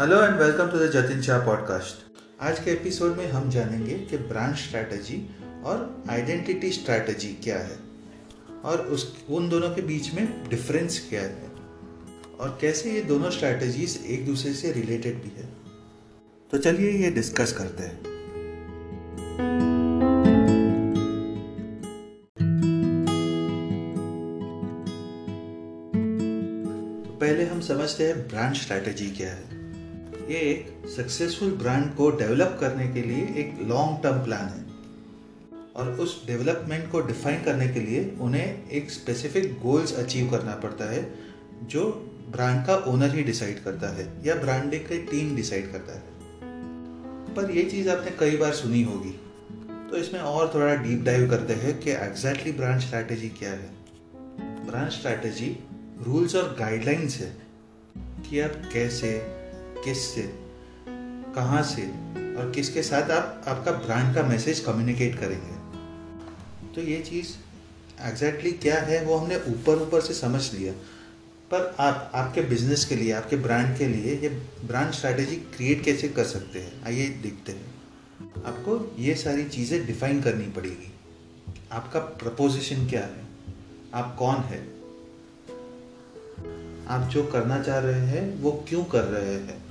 Hello and welcome to the Jatin Shah podcast आज के episode में हम जानेंगे कि ब्रांड स्ट्रैटेजी और आइडेंटिटी स्ट्रैटेजी क्या है और उस, उन दोनों के बीच में डिफरेंस क्या है और कैसे ये दोनों स्ट्रैटेजीज एक दूसरे से रिलेटेड भी है। तो चलिए ये डिस्कस करते हैं। पहले हम समझते हैं ब्रांड स्ट्रैटेजी क्या है। ये एक सक्सेसफुल ब्रांड को डेवलप करने के लिए एक लॉन्ग टर्म प्लान है। और उस डेवलपमेंट को डिफाइन करने के लिए उन्हें एक स्पेसिफिक गोल्स अचीव करना पड़ता है, जो ब्रांड का ओनर ही डिसाइड करता है या ब्रांडिंग की टीम डिसाइड करता है। पर ये चीज़ आपने कई बार सुनी होगी। तो इसमें और थोड़ा डीप डाइव करते हैं कि एग्जैक्टली ब्रांड स्ट्रैटेजी क्या है। ब्रांड स्ट्रैटेजी रूल्स और गाइडलाइंस है कि आप कैसे किस से कहाँ से और किसके साथ आप, आपका ब्रांड का मैसेज कम्युनिकेट करेंगे। तो ये चीज़ एग्जैक्टली exactly क्या है, वो हमने ऊपर ऊपर से समझ लिया। पर आप, आपके बिज़नेस के लिए, आपके ब्रांड के लिए ये ब्रांड स्ट्रैटेजी क्रिएट कैसे कर सकते हैं, आइए देखते हैं। आपको ये सारी चीज़ें डिफाइन करनी पड़ेगी। आपका प्रपोजिशन क्या है? आप कौन है? आप जो करना चाह रहे हैं, वो क्यों कर रहे हैं?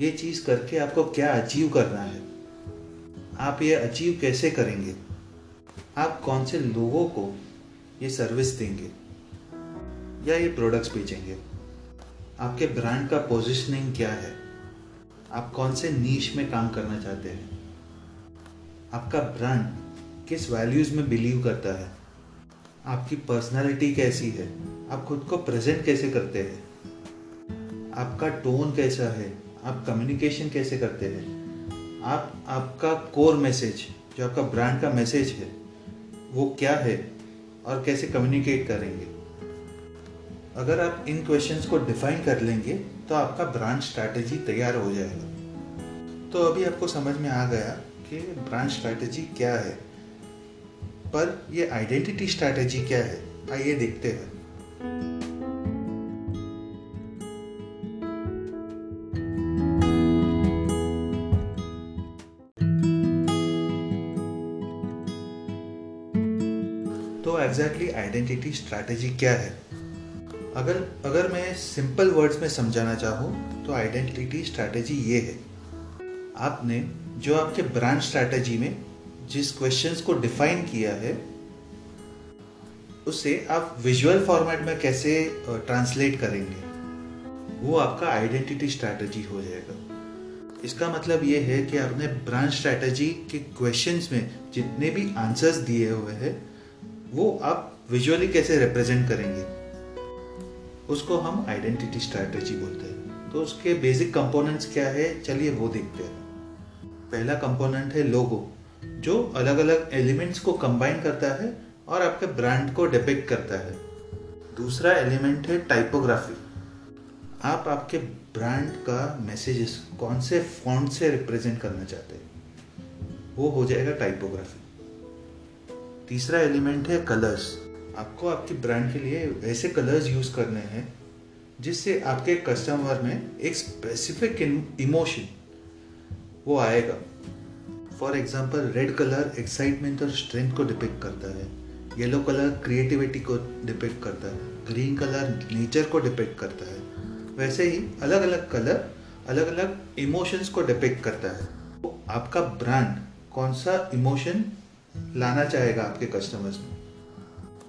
ये चीज़ करके आपको क्या अचीव करना है? आप ये अचीव कैसे करेंगे? आप कौन से लोगों को ये सर्विस देंगे? या ये प्रोडक्ट्स बेचेंगे? आपके ब्रांड का पोजिशनिंग क्या है? आप कौन से नीच में काम करना चाहते हैं? आपका ब्रांड किस वैल्यूज़ में बिलीव करता है? आपकी पर्सनालिटी कैसी है? आप खुद को प्रेजेंट कैसे करते हैं? आपका टोन कैसा है? आप कम्युनिकेशन कैसे करते हैं? आप, आपका कोर मैसेज जो आपका ब्रांड का मैसेज है, वो क्या है और कैसे कम्युनिकेट करेंगे? अगर आप इन क्वेश्चंस को डिफाइन कर लेंगे तो आपका ब्रांड स्ट्रैटेजी तैयार हो जाएगा। तो अभी आपको समझ में आ गया कि ब्रांड स्ट्रैटेजी क्या है। पर ये आइडेंटिटी स्ट्रैटेजी क्या है? आइए देखते हैं। तो एग्जैक्टली आइडेंटिटी स्ट्रैटेजी क्या है? अगर अगर मैं सिंपल वर्ड्स में समझाना चाहूँ तो आइडेंटिटी स्ट्रैटेजी ये है। आपने जो आपके ब्रांड स्ट्रैटेजी में जिस क्वेश्चंस को डिफाइन किया है, उसे आप विजुअल फॉर्मेट में कैसे ट्रांसलेट करेंगे, वो आपका आइडेंटिटी स्ट्रैटेजी हो जाएगा। इसका मतलब ये है कि आपने ब्रांड स्ट्रैटेजी के क्वेश्चंस में जितने भी आंसर्स दिए हुए हैं वो आप विजुअली कैसे रिप्रेजेंट करेंगे? उसको हम आइडेंटिटी स्ट्रैटेजी बोलते हैं। तो उसके बेसिक कंपोनेंट्स क्या है? चलिए वो देखते हैं। पहला कंपोनेंट है लोगो जो अलग अलग एलिमेंट्स को कंबाइन करता है और आपके ब्रांड को डिपेक्ट करता है। दूसरा एलिमेंट है टाइपोग्राफी आप आपके ब्रांड का मैसेजेस कौन से फॉन्ट से रिप्रेजेंट करना चाहते हैं? वो हो जाएगा टाइपोग्राफी तीसरा एलिमेंट है कलर्स। आपको आपके ब्रांड के लिए ऐसे कलर्स यूज़ करने हैं, जिससे आपके कस्टमर में एक स्पेसिफिक इमोशन वो आएगा। For example red colour excitement और स्ट्रेंथ को डिपिक्ट करता है। येलो कलर क्रिएटिविटी को डिपिक्ट करता है। ग्रीन कलर नेचर को डिपिक्ट करता है। वैसे ही अलग अलग कलर अलग अलग इमोशंस को डिपिक्ट करता है। तो आपका ब्रांड कौन सा इमोशन लाना चाहेगा आपके कस्टमर्स में।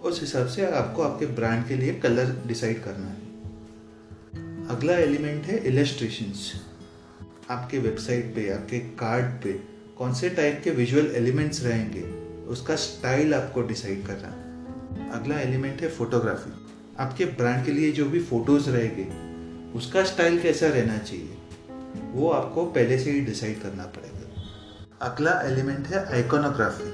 उस हिसाब से आपको आपके ब्रांड के लिए कलर डिसाइड करना है। अगला एलिमेंट है इलेस्ट्रेशंस आपके वेबसाइट पे, आपके कार्ड पे कौन से टाइप के विजुअल एलिमेंट्स रहेंगे, उसका स्टाइल आपको डिसाइड करना है। अगला एलिमेंट है फोटोग्राफी आपके ब्रांड के लिए जो भी फ़ोटोज़ रहेंगे, उसका स्टाइल कैसा रहना चाहिए, वो आपको पहले से ही डिसाइड करना पड़ेगा। अगला एलिमेंट है आइकोनोग्राफी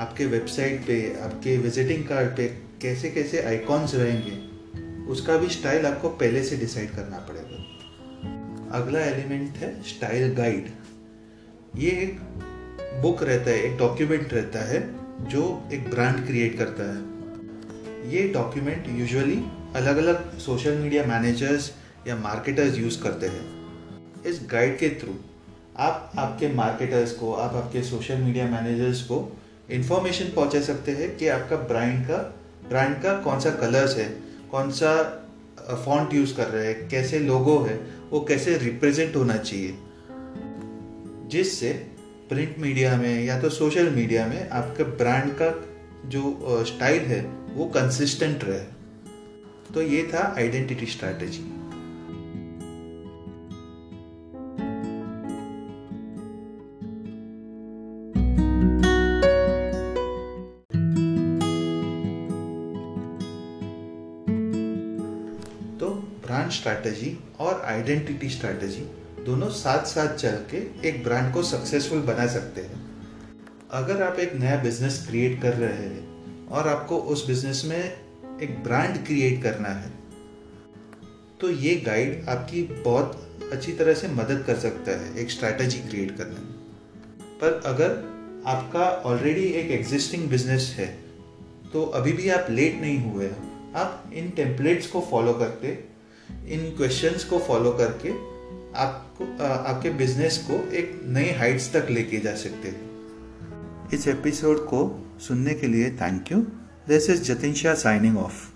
आपके वेबसाइट पे, आपके विजिटिंग कार्ड पे कैसे कैसे आइकॉन्स रहेंगे, उसका भी स्टाइल आपको पहले से डिसाइड करना पड़ेगा। अगला एलिमेंट है स्टाइल गाइड ये एक बुक रहता है, एक डॉक्यूमेंट रहता है, जो एक ब्रांड क्रिएट करता है। ये डॉक्यूमेंट यूजुअली अलग अलग सोशल मीडिया मैनेजर्स या मार्केटर्स यूज़ करते हैं। इस गाइड के थ्रू आप आपके मार्केटर्स को, आप आपके सोशल मीडिया मैनेजर्स को इंफॉर्मेशन पहुँचा सकते हैं कि आपका ब्रांड का ब्रांड का कौन सा कलर्स है, कौन सा फॉन्ट यूज़ कर रहे हैं, कैसे लोगो है, वो कैसे रिप्रेजेंट होना चाहिए। जिससे प्रिंट मीडिया में या तो सोशल मीडिया में आपके ब्रांड का जो स्टाइल है, वो कंसिस्टेंट रहे। तो ये था आइडेंटिटी स्ट्रैटेजी ब्रांड स्ट्रैटेजी और आइडेंटिटी स्ट्रैटेजी दोनों साथ साथ चल के एक ब्रांड को सक्सेसफुल बना सकते हैं। अगर आप एक नया बिज़नेस क्रिएट कर रहे हैं और आपको उस बिज़नेस में एक ब्रांड क्रिएट करना है तो ये गाइड आपकी बहुत अच्छी तरह से मदद कर सकता है एक स्ट्रैटेजी क्रिएट करने में। पर अगर आपका ऑलरेडी एक एग्जिस्टिंग बिज़नेस है तो अभी भी आप लेट नहीं हुए आप इन टेम्पलेट्स को फॉलो करके, इन क्वेश्चंस को फॉलो करके आपको आपके बिज़नेस को एक नई हाइट्स तक लेके जा सकते हैं। इस एपिसोड को सुनने के लिए thank you this is Jatin Shah signing off